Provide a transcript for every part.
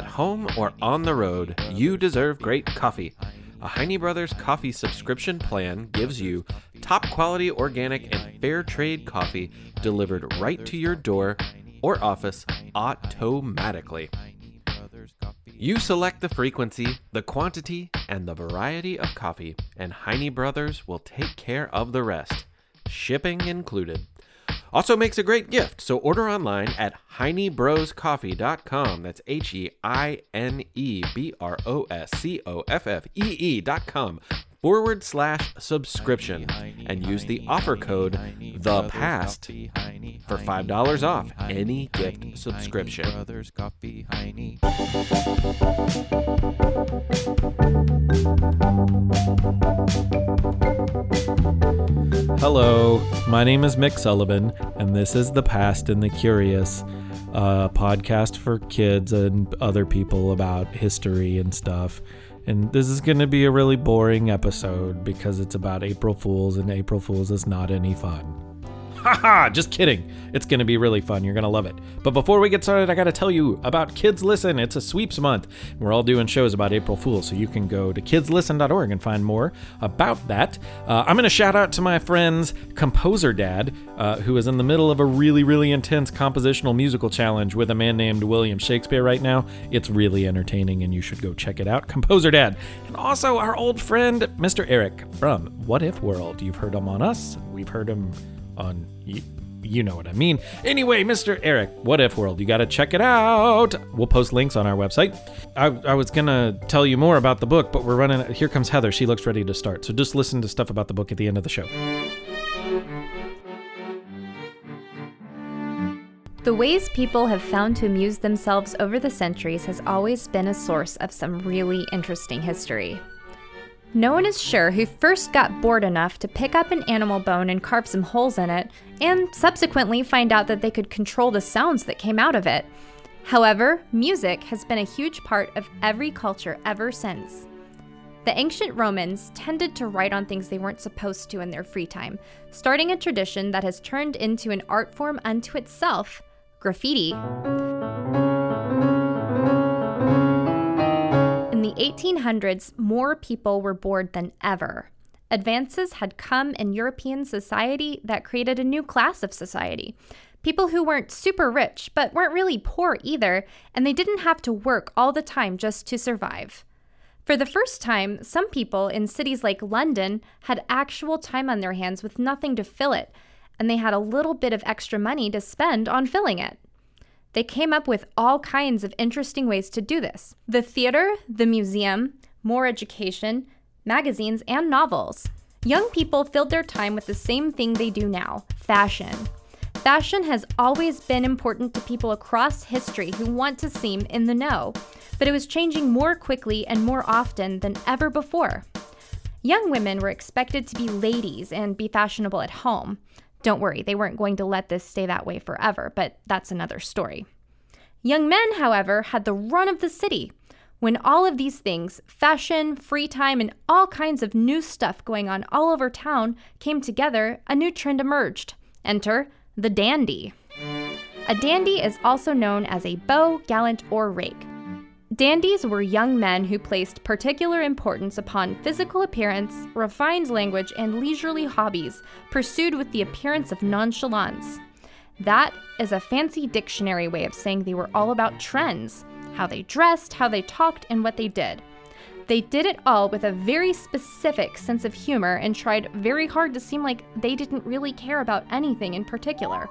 At home or on the road, you deserve great coffee. A Heine Brothers coffee subscription plan gives you top quality organic and fair trade coffee delivered right to your door or office automatically. You select the frequency, the quantity, and the variety of coffee, and Heine Brothers will take care of the rest, shipping included. Also makes a great gift, so order online at heinebroscoffee.com. That's H E I N E B R O S C O F F E E.com forward slash subscription and use the offer code the past for $5 off any gift subscription. Hello, my name is Mick Sullivan, and this is The Past and the Curious, a podcast for kids and other people about history and stuff. And this is going to be a really boring episode because it's about April Fools, and April Fools is not any fun. Haha, just kidding. It's going to be really fun. You're going to love it. But before we get started, I got to tell you about Kids Listen. It's a sweeps month. We're all doing shows about April Fools, so you can go to kidslisten.org and find more about that. Uh, I'm going to shout out to my friend's composer dad, uh, who is in the middle of a really, really intense compositional musical challenge with a man named William Shakespeare right now. It's really entertaining, and you should go check it out. Composer dad. And also our old friend, Mr. Eric from What If World. You've heard him on us, we've heard him on you, you know what I mean. Anyway, Mr. Eric, What If World, you got to check it out. We'll post links on our website. I, I was gonna tell you more about the book, but we're running. Here comes Heather. She looks ready to start. So just listen to stuff about the book at the end of the show. The ways people have found to amuse themselves over the centuries has always been a source of some really interesting history. No one is sure who first got bored enough to pick up an animal bone and carve some holes in it, and subsequently find out that they could control the sounds that came out of it. However, music has been a huge part of every culture ever since. The ancient Romans tended to write on things they weren't supposed to in their free time, starting a tradition that has turned into an art form unto itself graffiti. In the 1800s, more people were bored than ever. Advances had come in European society that created a new class of society. People who weren't super rich, but weren't really poor either, and they didn't have to work all the time just to survive. For the first time, some people in cities like London had actual time on their hands with nothing to fill it, and they had a little bit of extra money to spend on filling it. They came up with all kinds of interesting ways to do this the theater, the museum, more education, magazines, and novels. Young people filled their time with the same thing they do now fashion. Fashion has always been important to people across history who want to seem in the know, but it was changing more quickly and more often than ever before. Young women were expected to be ladies and be fashionable at home. Don't worry, they weren't going to let this stay that way forever, but that's another story. Young men, however, had the run of the city. When all of these things, fashion, free time, and all kinds of new stuff going on all over town came together, a new trend emerged. Enter the dandy. A dandy is also known as a beau, gallant, or rake. Dandies were young men who placed particular importance upon physical appearance, refined language, and leisurely hobbies pursued with the appearance of nonchalance. That is a fancy dictionary way of saying they were all about trends how they dressed, how they talked, and what they did. They did it all with a very specific sense of humor and tried very hard to seem like they didn't really care about anything in particular.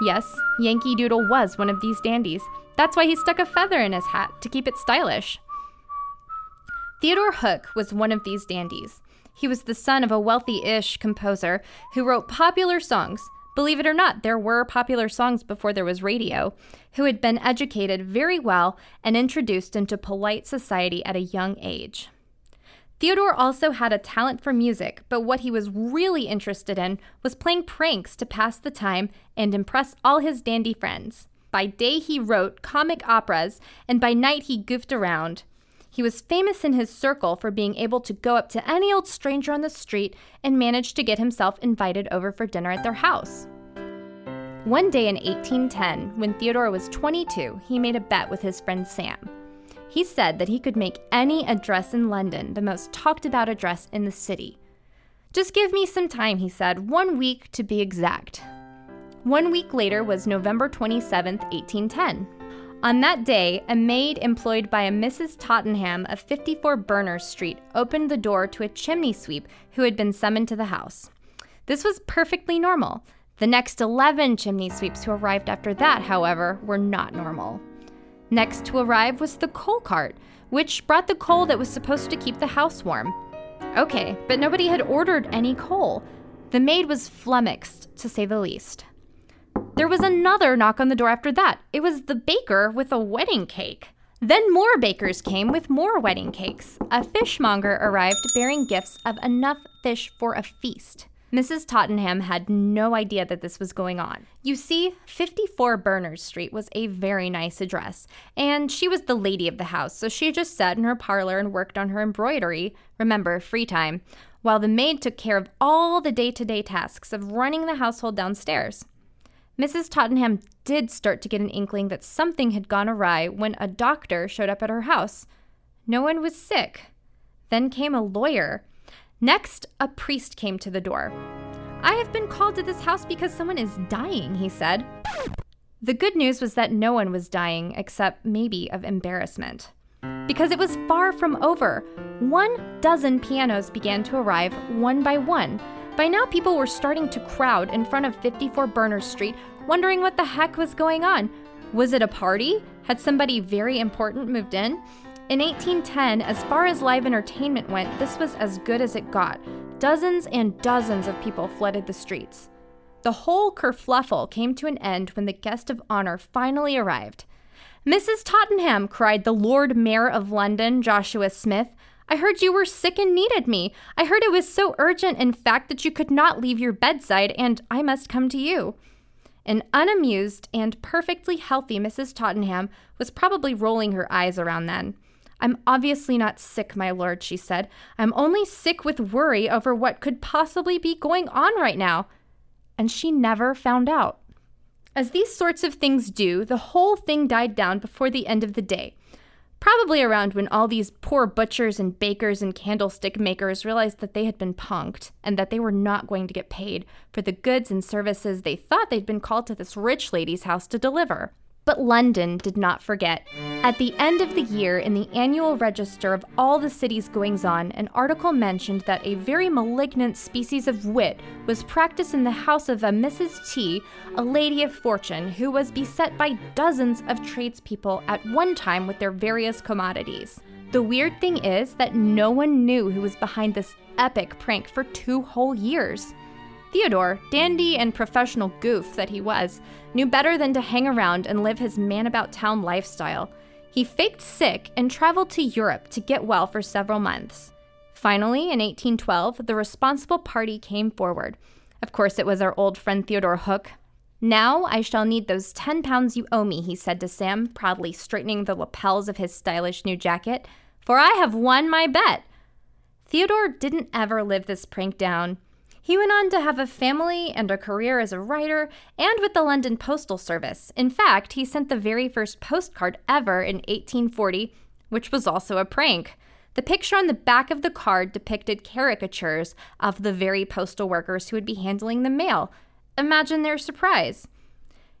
Yes, Yankee Doodle was one of these dandies. That's why he stuck a feather in his hat to keep it stylish. Theodore Hook was one of these dandies. He was the son of a wealthy ish composer who wrote popular songs. Believe it or not, there were popular songs before there was radio, who had been educated very well and introduced into polite society at a young age. Theodore also had a talent for music, but what he was really interested in was playing pranks to pass the time and impress all his dandy friends. By day, he wrote comic operas, and by night, he goofed around. He was famous in his circle for being able to go up to any old stranger on the street and manage to get himself invited over for dinner at their house. One day in 1810, when Theodore was 22, he made a bet with his friend Sam. He said that he could make any address in London the most talked about address in the city. Just give me some time, he said, one week to be exact. One week later was November 27, 1810. On that day, a maid employed by a Mrs. Tottenham of 54 Berners Street opened the door to a chimney sweep who had been summoned to the house. This was perfectly normal. The next 11 chimney sweeps who arrived after that, however, were not normal. Next to arrive was the coal cart, which brought the coal that was supposed to keep the house warm. Okay, but nobody had ordered any coal. The maid was flummoxed, to say the least. There was another knock on the door after that. It was the baker with a wedding cake. Then more bakers came with more wedding cakes. A fishmonger arrived bearing gifts of enough fish for a feast. Mrs. Tottenham had no idea that this was going on. You see, 54 Berners Street was a very nice address, and she was the lady of the house, so she just sat in her parlor and worked on her embroidery, remember, free time, while the maid took care of all the day to day tasks of running the household downstairs. Mrs. Tottenham did start to get an inkling that something had gone awry when a doctor showed up at her house. No one was sick. Then came a lawyer Next, a priest came to the door. I have been called to this house because someone is dying, he said. The good news was that no one was dying except maybe of embarrassment. Because it was far from over. One dozen pianos began to arrive one by one. By now, people were starting to crowd in front of 54 Berners Street, wondering what the heck was going on. Was it a party? Had somebody very important moved in? In 1810, as far as live entertainment went, this was as good as it got. Dozens and dozens of people flooded the streets. The whole kerfluffle came to an end when the guest of honor finally arrived. Mrs. Tottenham, cried the Lord Mayor of London, Joshua Smith. I heard you were sick and needed me. I heard it was so urgent, in fact, that you could not leave your bedside, and I must come to you. An unamused and perfectly healthy Mrs. Tottenham was probably rolling her eyes around then. I'm obviously not sick, my lord, she said. I'm only sick with worry over what could possibly be going on right now. And she never found out. As these sorts of things do, the whole thing died down before the end of the day. Probably around when all these poor butchers and bakers and candlestick makers realized that they had been punked and that they were not going to get paid for the goods and services they thought they'd been called to this rich lady's house to deliver. But London did not forget. At the end of the year, in the annual register of all the city's goings on, an article mentioned that a very malignant species of wit was practiced in the house of a Mrs. T, a lady of fortune, who was beset by dozens of tradespeople at one time with their various commodities. The weird thing is that no one knew who was behind this epic prank for two whole years. Theodore, dandy and professional goof that he was, knew better than to hang around and live his man about town lifestyle. He faked sick and traveled to Europe to get well for several months. Finally, in 1812, the responsible party came forward. Of course, it was our old friend Theodore Hook. Now I shall need those 10 pounds you owe me, he said to Sam, proudly straightening the lapels of his stylish new jacket, for I have won my bet. Theodore didn't ever live this prank down. He went on to have a family and a career as a writer and with the London Postal Service. In fact, he sent the very first postcard ever in 1840, which was also a prank. The picture on the back of the card depicted caricatures of the very postal workers who would be handling the mail. Imagine their surprise.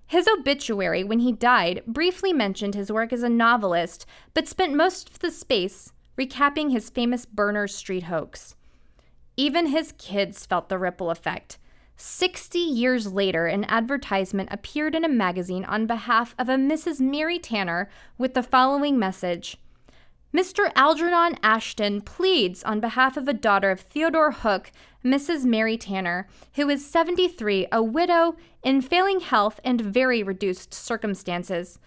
His obituary, when he died, briefly mentioned his work as a novelist, but spent most of the space recapping his famous Berners Street hoax. Even his kids felt the ripple effect. 60 years later, an advertisement appeared in a magazine on behalf of a Mrs. Mary Tanner with the following message Mr. Algernon Ashton pleads on behalf of a daughter of Theodore Hook, Mrs. Mary Tanner, who is 73, a widow, in failing health and very reduced circumstances.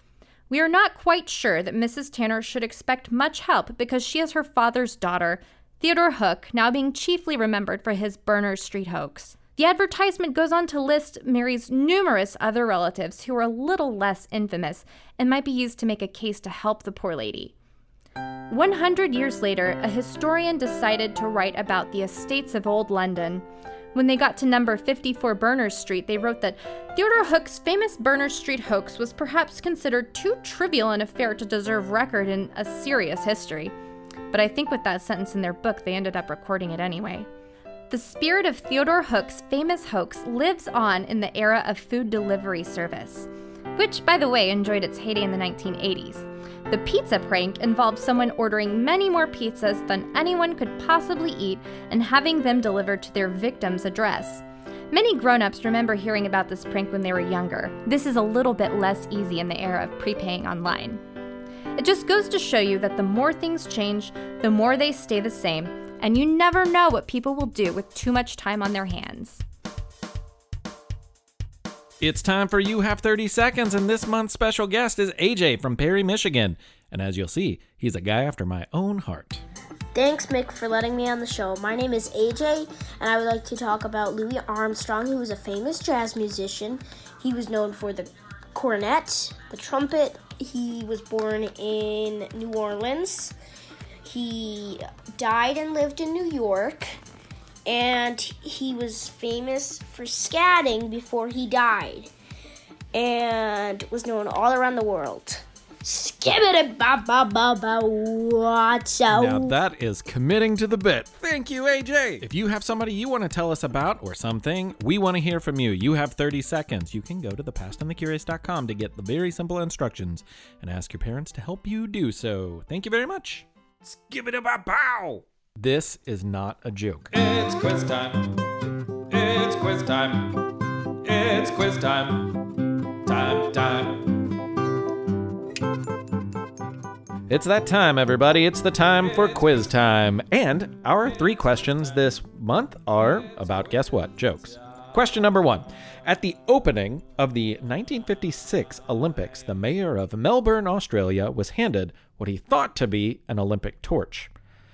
We are not quite sure that Mrs. Tanner should expect much help because she is her father's daughter, Theodore Hook, now being chiefly remembered for his Berners Street hoax. The advertisement goes on to list Mary's numerous other relatives who are a little less infamous and might be used to make a case to help the poor lady. 100 years later, a historian decided to write about the estates of Old London. When they got to number 54 Berners Street, they wrote that Theodore Hook's famous Berners Street hoax was perhaps considered too trivial an affair to deserve record in a serious history. But I think with that sentence in their book, they ended up recording it anyway. The spirit of Theodore Hook's famous hoax lives on in the era of food delivery service, which, by the way, enjoyed its heyday in the 1980s. The pizza prank involved someone ordering many more pizzas than anyone could possibly eat and having them delivered to their victim's address. Many grown ups remember hearing about this prank when they were younger. This is a little bit less easy in the era of prepaying online. It just goes to show you that the more things change, the more they stay the same, and you never know what people will do with too much time on their hands. It's time for You Have 30 Seconds, and this month's special guest is AJ from Perry, Michigan. And as you'll see, he's a guy after my own heart. Thanks, Mick, for letting me on the show. My name is AJ, and I would like to talk about Louis Armstrong, who was a famous jazz musician. He was known for the cornet, the trumpet. He was born in New Orleans. He died and lived in New York and he was famous for scatting before he died and was known all around the world. Skibbity ba ba ba ba what's up? Now that is committing to the bit. Thank you, AJ. If you have somebody you want to tell us about or something, we want to hear from you. You have 30 seconds. You can go to thepastandthecurious.com to get the very simple instructions and ask your parents to help you do so. Thank you very much. Skibbity ba bow. This is not a joke. It's quiz time. It's quiz time. It's quiz time. Time, time. It's that time, everybody. It's the time for quiz time. And our three questions this month are about guess what? Jokes. Question number one. At the opening of the 1956 Olympics, the mayor of Melbourne, Australia, was handed what he thought to be an Olympic torch.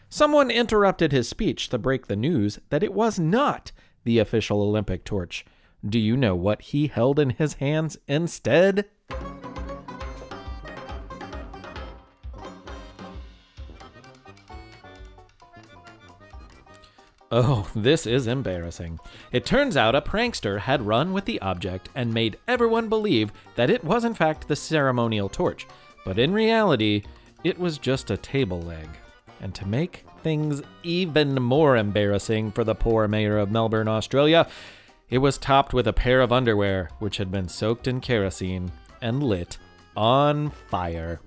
Someone interrupted his speech to break the news that it was not the official Olympic torch. Do you know what he held in his hands instead? Oh, this is embarrassing. It turns out a prankster had run with the object and made everyone believe that it was in fact the ceremonial torch, but in reality, it was just a table leg. And to make things even more embarrassing for the poor mayor of Melbourne, Australia, it was topped with a pair of underwear which had been soaked in kerosene and lit on fire.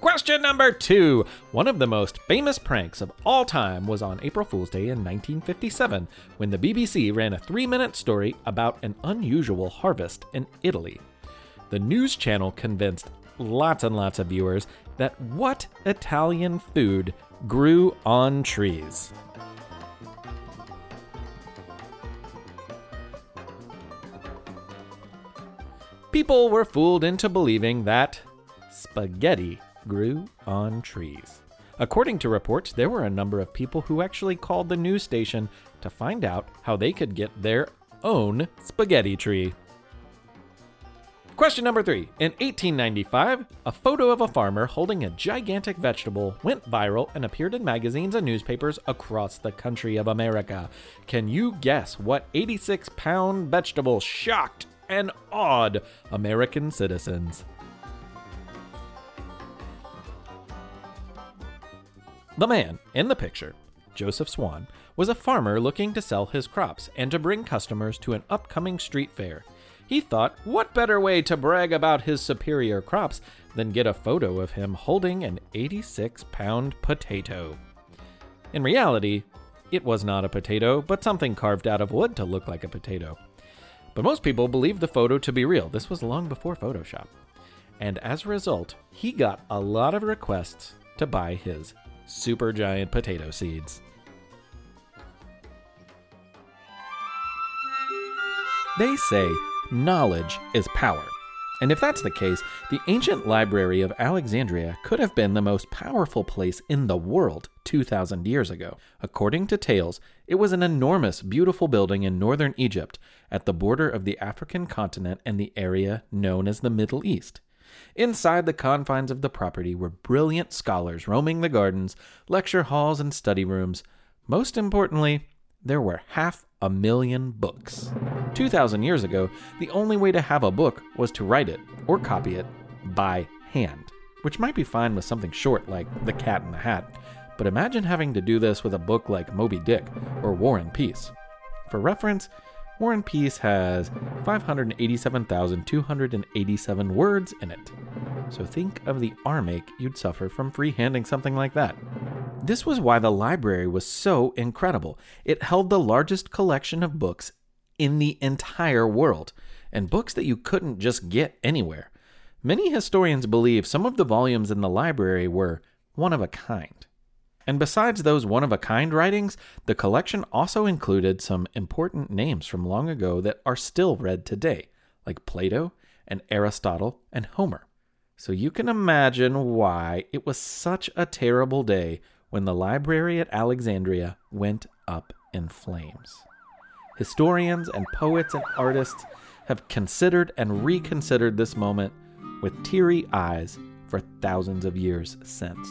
Question number two. One of the most famous pranks of all time was on April Fool's Day in 1957 when the BBC ran a three minute story about an unusual harvest in Italy. The news channel convinced lots and lots of viewers that what Italian food grew on trees? People were fooled into believing that spaghetti grew on trees. According to reports, there were a number of people who actually called the news station to find out how they could get their own spaghetti tree. Question number three. In 1895, a photo of a farmer holding a gigantic vegetable went viral and appeared in magazines and newspapers across the country of America. Can you guess what 86 pound vegetable shocked and awed American citizens? The man in the picture, Joseph Swan, was a farmer looking to sell his crops and to bring customers to an upcoming street fair. He thought, what better way to brag about his superior crops than get a photo of him holding an 86 pound potato? In reality, it was not a potato, but something carved out of wood to look like a potato. But most people believed the photo to be real. This was long before Photoshop. And as a result, he got a lot of requests to buy his super giant potato seeds. They say knowledge is power. And if that's the case, the ancient library of Alexandria could have been the most powerful place in the world 2,000 years ago. According to tales, it was an enormous, beautiful building in northern Egypt at the border of the African continent and the area known as the Middle East. Inside the confines of the property were brilliant scholars roaming the gardens, lecture halls, and study rooms. Most importantly, there were half a million books. 2,000 years ago, the only way to have a book was to write it or copy it by hand, which might be fine with something short like The Cat in the Hat. But imagine having to do this with a book like Moby Dick or War and Peace. For reference, War and Peace has 587,287 words in it. So think of the armache you'd suffer from freehanding something like that. This was why the library was so incredible. It held the largest collection of books in the entire world, and books that you couldn't just get anywhere. Many historians believe some of the volumes in the library were one of a kind. And besides those one of a kind writings, the collection also included some important names from long ago that are still read today, like Plato and Aristotle and Homer. So you can imagine why it was such a terrible day when the library at Alexandria went up in flames. Historians and poets and artists have considered and reconsidered this moment with teary eyes for thousands of years since.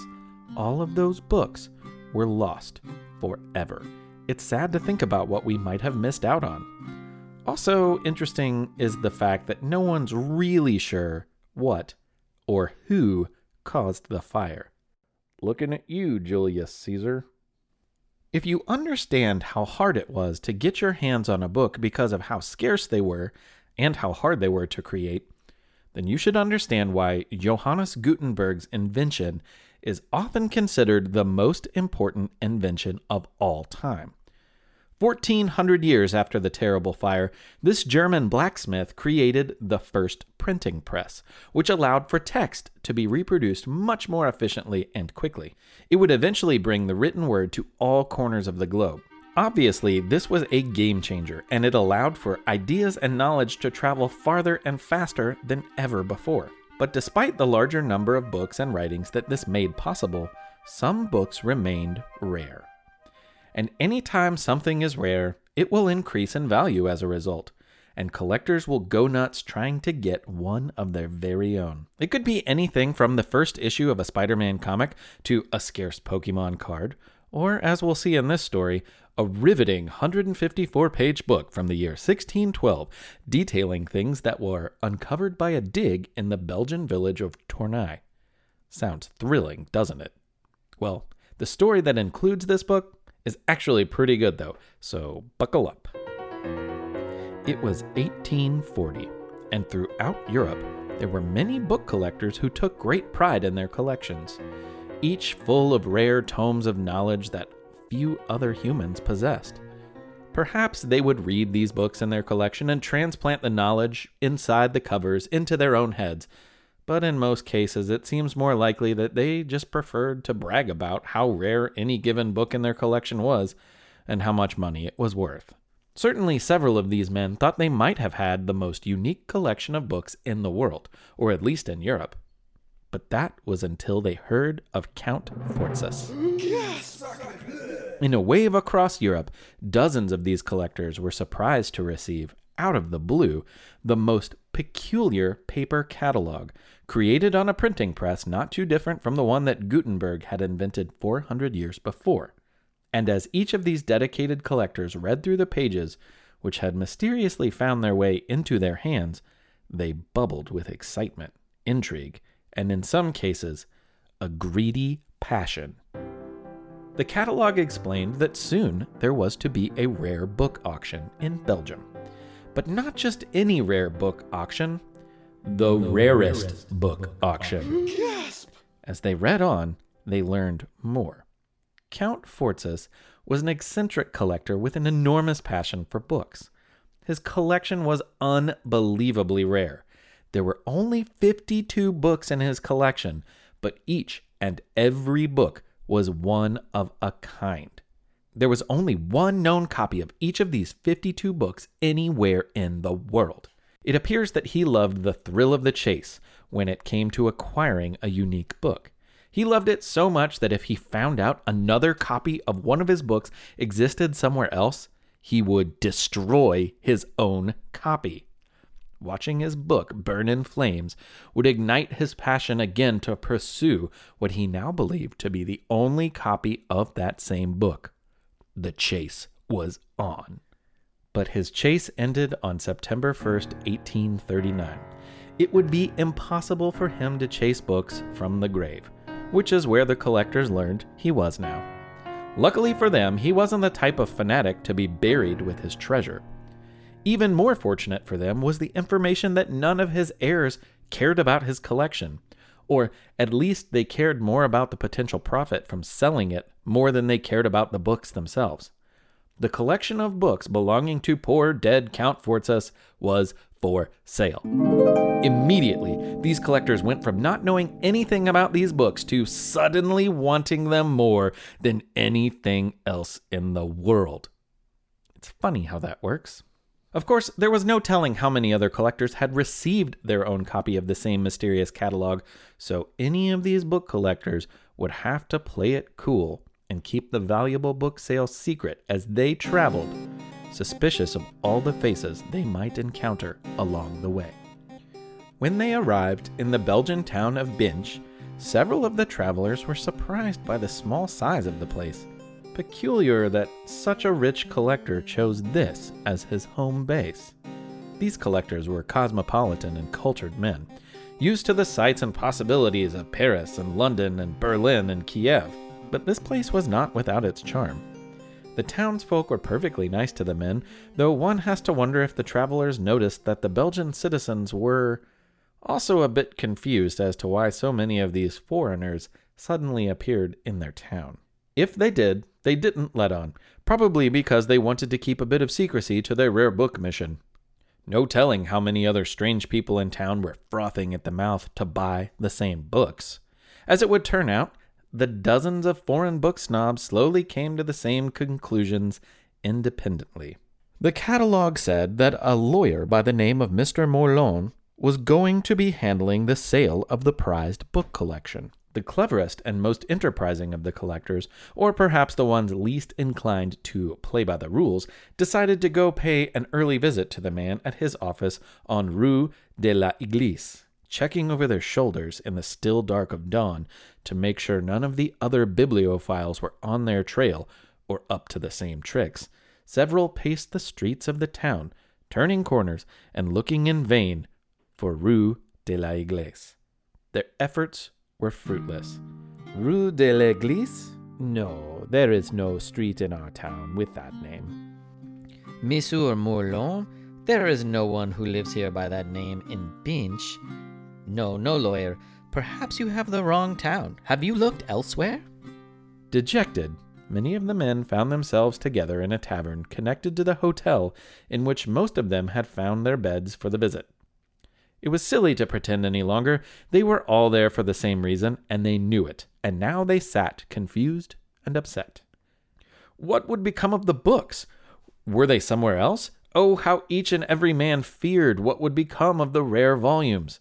All of those books were lost forever. It's sad to think about what we might have missed out on. Also, interesting is the fact that no one's really sure what or who caused the fire. Looking at you, Julius Caesar. If you understand how hard it was to get your hands on a book because of how scarce they were and how hard they were to create, then you should understand why Johannes Gutenberg's invention is often considered the most important invention of all time. 1400 years after the terrible fire, this German blacksmith created the first printing press, which allowed for text to be reproduced much more efficiently and quickly. It would eventually bring the written word to all corners of the globe. Obviously, this was a game changer, and it allowed for ideas and knowledge to travel farther and faster than ever before. But despite the larger number of books and writings that this made possible, some books remained rare and anytime something is rare, it will increase in value as a result, and collectors will go nuts trying to get one of their very own. It could be anything from the first issue of a Spider Man comic to a scarce Pokemon card, or, as we'll see in this story, a riveting 154 page book from the year 1612 detailing things that were uncovered by a dig in the Belgian village of Tournai. Sounds thrilling, doesn't it? Well, the story that includes this book is actually pretty good though, so buckle up. It was 1840, and throughout Europe, there were many book collectors who took great pride in their collections, each full of rare tomes of knowledge that few other humans possessed. Perhaps they would read these books in their collection and transplant the knowledge inside the covers into their own heads but in most cases it seems more likely that they just preferred to brag about how rare any given book in their collection was and how much money it was worth. Certainly, several of these men thought they might have had the most unique collection of books in the world, or at least in Europe. But that was until they heard of Count Fortsas. Yes! In a wave across Europe, dozens of these collectors were surprised to receive, out of the blue, the most peculiar paper catalog, created on a printing press not too different from the one that Gutenberg had invented 400 years before. And as each of these dedicated collectors read through the pages, which had mysteriously found their way into their hands, they bubbled with excitement, intrigue, and in some cases, a greedy passion. The catalog explained that soon there was to be a rare book auction in Belgium. But not just any rare book auction, the, the rarest, rarest, book, book auction. Gasp! As they read on, they learned more. Count Fortsas was an eccentric collector with an enormous passion for books. His collection was unbelievably rare. There were only 52 books in his collection, but each and every book was one of a kind. There was only one known copy of each of these 52 books anywhere in the world. It appears that he loved the thrill of the chase when it came to acquiring a unique book. He loved it so much that if he found out another copy of one of his books existed somewhere else, he would destroy his own copy. Watching his book burn in flames would ignite his passion again to pursue what he now believed to be the only copy of that same book. The chase was on. But his chase ended on September 1st, 1839. It would be impossible for him to chase books from the grave, which is where the collectors learned he was now. Luckily for them, he wasn't the type of fanatic to be buried with his treasure. Even more fortunate for them was the information that none of his heirs cared about his collection, or at least they cared more about the potential profit from selling it more than they cared about the books themselves. The collection of books belonging to poor dead Count Fortsas was for sale. Immediately, these collectors went from not knowing anything about these books to suddenly wanting them more than anything else in the world. It's funny how that works. Of course, there was no telling how many other collectors had received their own copy of the same mysterious catalog, so any of these book collectors would have to play it cool and keep the valuable book sale secret as they traveled, suspicious of all the faces they might encounter along the way. When they arrived in the Belgian town of Binche, several of the travelers were surprised by the small size of the place peculiar that such a rich collector chose this as his home base. These collectors were cosmopolitan and cultured men, used to the sights and possibilities of Paris and London and Berlin and Kiev, but this place was not without its charm. The townsfolk were perfectly nice to the men, though one has to wonder if the travelers noticed that the Belgian citizens were also a bit confused as to why so many of these foreigners suddenly appeared in their town. If they did, they didn't let on, probably because they wanted to keep a bit of secrecy to their rare book mission. No telling how many other strange people in town were frothing at the mouth to buy the same books. As it would turn out, the dozens of foreign book snobs slowly came to the same conclusions independently. The catalog said that a lawyer by the name of Mr. Mourlon was going to be handling the sale of the prized book collection the cleverest and most enterprising of the collectors, or perhaps the ones least inclined to play by the rules, decided to go pay an early visit to the man at his office on Rue de la Église, checking over their shoulders in the still dark of dawn to make sure none of the other bibliophiles were on their trail or up to the same tricks. Several paced the streets of the town, turning corners and looking in vain for Rue de la Église. Their efforts were fruitless. Rue de l'Église? No, there is no street in our town with that name. Monsieur Mourlon? There is no one who lives here by that name in Binche. No, no, lawyer. Perhaps you have the wrong town. Have you looked elsewhere? Dejected, many of the men found themselves together in a tavern connected to the hotel in which most of them had found their beds for the visit. It was silly to pretend any longer. They were all there for the same reason, and they knew it. And now they sat, confused and upset. What would become of the books? Were they somewhere else? Oh, how each and every man feared what would become of the rare volumes.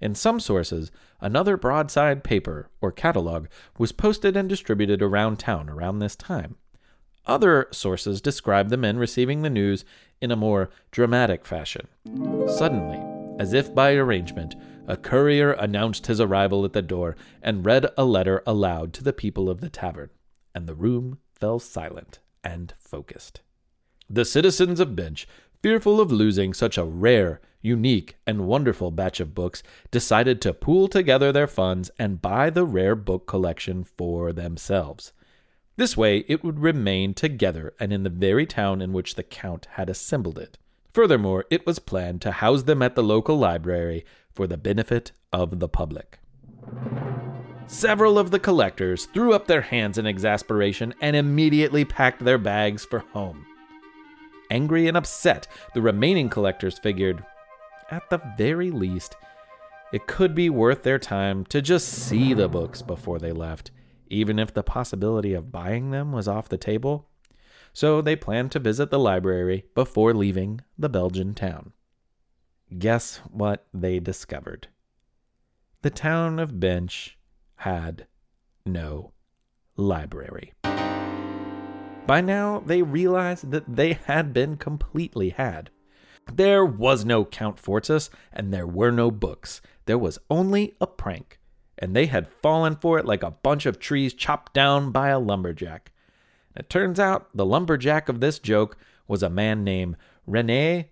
In some sources, another broadside paper, or catalog, was posted and distributed around town around this time. Other sources describe the men receiving the news in a more dramatic fashion. Suddenly, as if by arrangement, a courier announced his arrival at the door and read a letter aloud to the people of the tavern, and the room fell silent and focused. The citizens of Binche, fearful of losing such a rare, unique, and wonderful batch of books, decided to pool together their funds and buy the rare book collection for themselves. This way it would remain together and in the very town in which the Count had assembled it. Furthermore, it was planned to house them at the local library for the benefit of the public. Several of the collectors threw up their hands in exasperation and immediately packed their bags for home. Angry and upset, the remaining collectors figured, at the very least, it could be worth their time to just see the books before they left, even if the possibility of buying them was off the table so they planned to visit the library before leaving the Belgian town. Guess what they discovered? The town of Binche had no library. By now, they realized that they had been completely had. There was no Count Fortsas, and there were no books. There was only a prank, and they had fallen for it like a bunch of trees chopped down by a lumberjack. It turns out the lumberjack of this joke was a man named Rene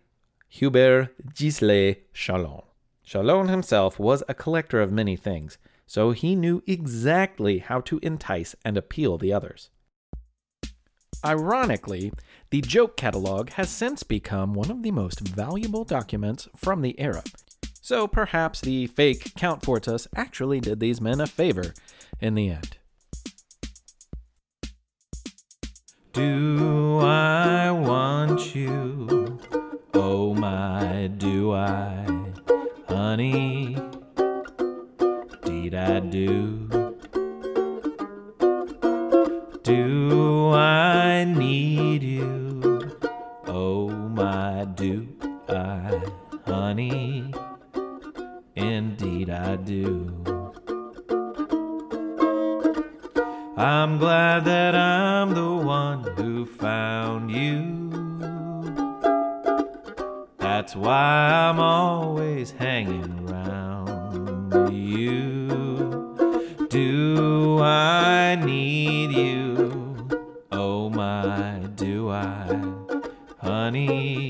Hubert Gisle Chalon. Chalon himself was a collector of many things, so he knew exactly how to entice and appeal the others. Ironically, the joke catalog has since become one of the most valuable documents from the era. So perhaps the fake Count Fortsas actually did these men a favor in the end. Do I want you? Oh my, do I? Honey, deed I do. Do I need you? Oh my, do I? Honey, indeed I do. I'm glad that I'm the one who found you. That's why I'm always hanging around you. Do I need you? Oh my, do I? Honey,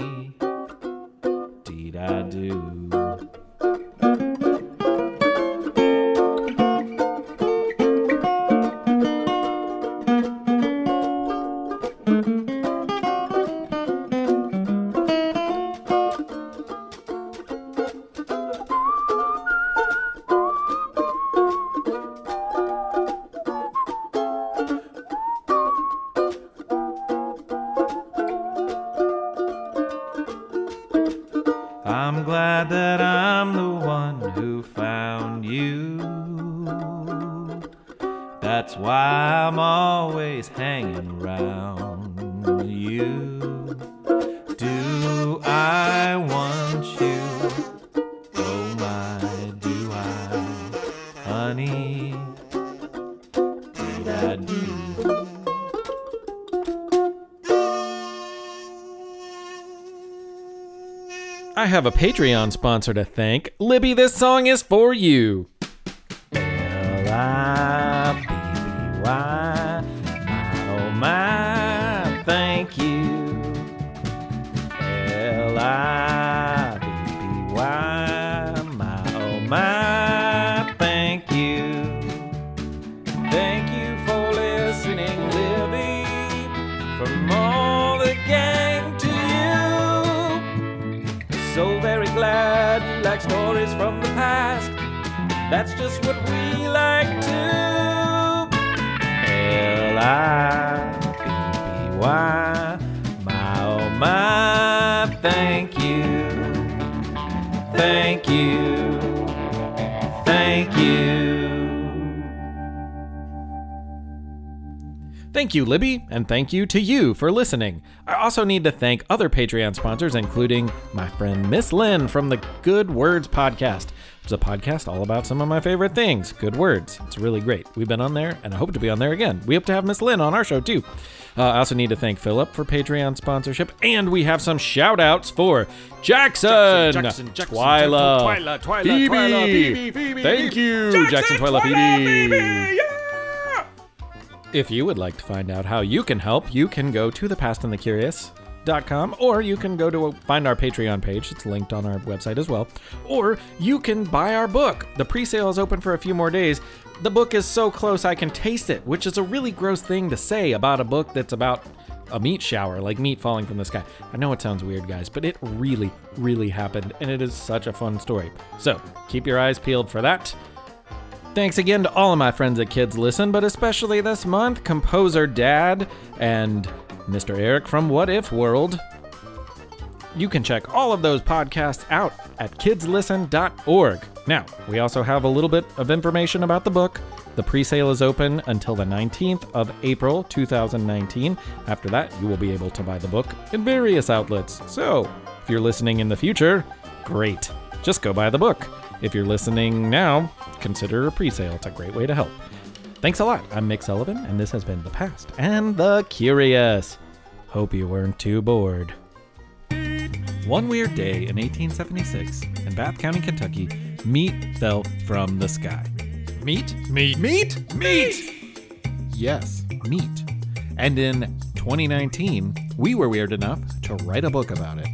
one who found you. That's why I'm always hanging around you. Do I want I have a Patreon sponsor to thank. Libby, this song is for you. So very glad you like stories from the past. That's just what we like to. L I B B Y. My oh my, thank you. Thank you. Thank you. Thank you, Libby, and thank you to you for listening. I also need to thank other Patreon sponsors, including my friend Miss Lynn from the Good Words podcast. It's a podcast all about some of my favorite things. Good Words. It's really great. We've been on there, and I hope to be on there again. We hope to have Miss Lynn on our show, too. Uh, I also need to thank Philip for Patreon sponsorship, and we have some shout outs for Jackson, Jackson, Jackson, Twyla, Twyla, Twyla, Phoebe. Twyla, Phoebe, Phoebe, Thank you, Jackson, Jackson, Twyla, Twyla, Phoebe. Phoebe, yeah! If you would like to find out how you can help, you can go to thepastandthecurious.com or you can go to find our Patreon page. It's linked on our website as well. Or you can buy our book. The pre-sale is open for a few more days. The book is so close I can taste it, which is a really gross thing to say about a book that's about a meat shower, like meat falling from the sky. I know it sounds weird, guys, but it really, really happened, and it is such a fun story. So keep your eyes peeled for that. Thanks again to all of my friends at Kids Listen, but especially this month, Composer Dad and Mr. Eric from What If World. You can check all of those podcasts out at kidslisten.org. Now, we also have a little bit of information about the book. The pre sale is open until the 19th of April 2019. After that, you will be able to buy the book in various outlets. So, if you're listening in the future, great. Just go buy the book. If you're listening now, consider a pre sale. It's a great way to help. Thanks a lot. I'm Mick Sullivan, and this has been The Past and the Curious. Hope you weren't too bored. One weird day in 1876 in Bath County, Kentucky, meat fell from the sky. Meat? Meat. Meat? Meat! Yes, meat. And in 2019, we were weird enough to write a book about it.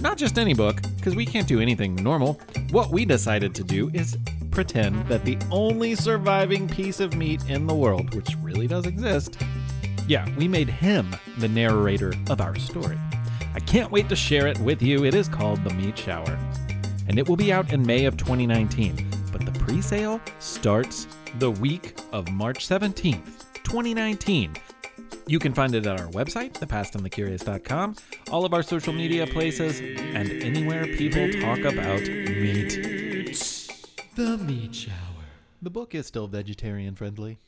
Not just any book, because we can't do anything normal. What we decided to do is pretend that the only surviving piece of meat in the world, which really does exist, yeah, we made him the narrator of our story. I can't wait to share it with you. It is called The Meat Shower. And it will be out in May of 2019. But the pre sale starts the week of March 17th, 2019. You can find it at our website, thepastandthecurious.com, all of our social media places, and anywhere people talk about meat. The Meat Shower. The book is still vegetarian friendly.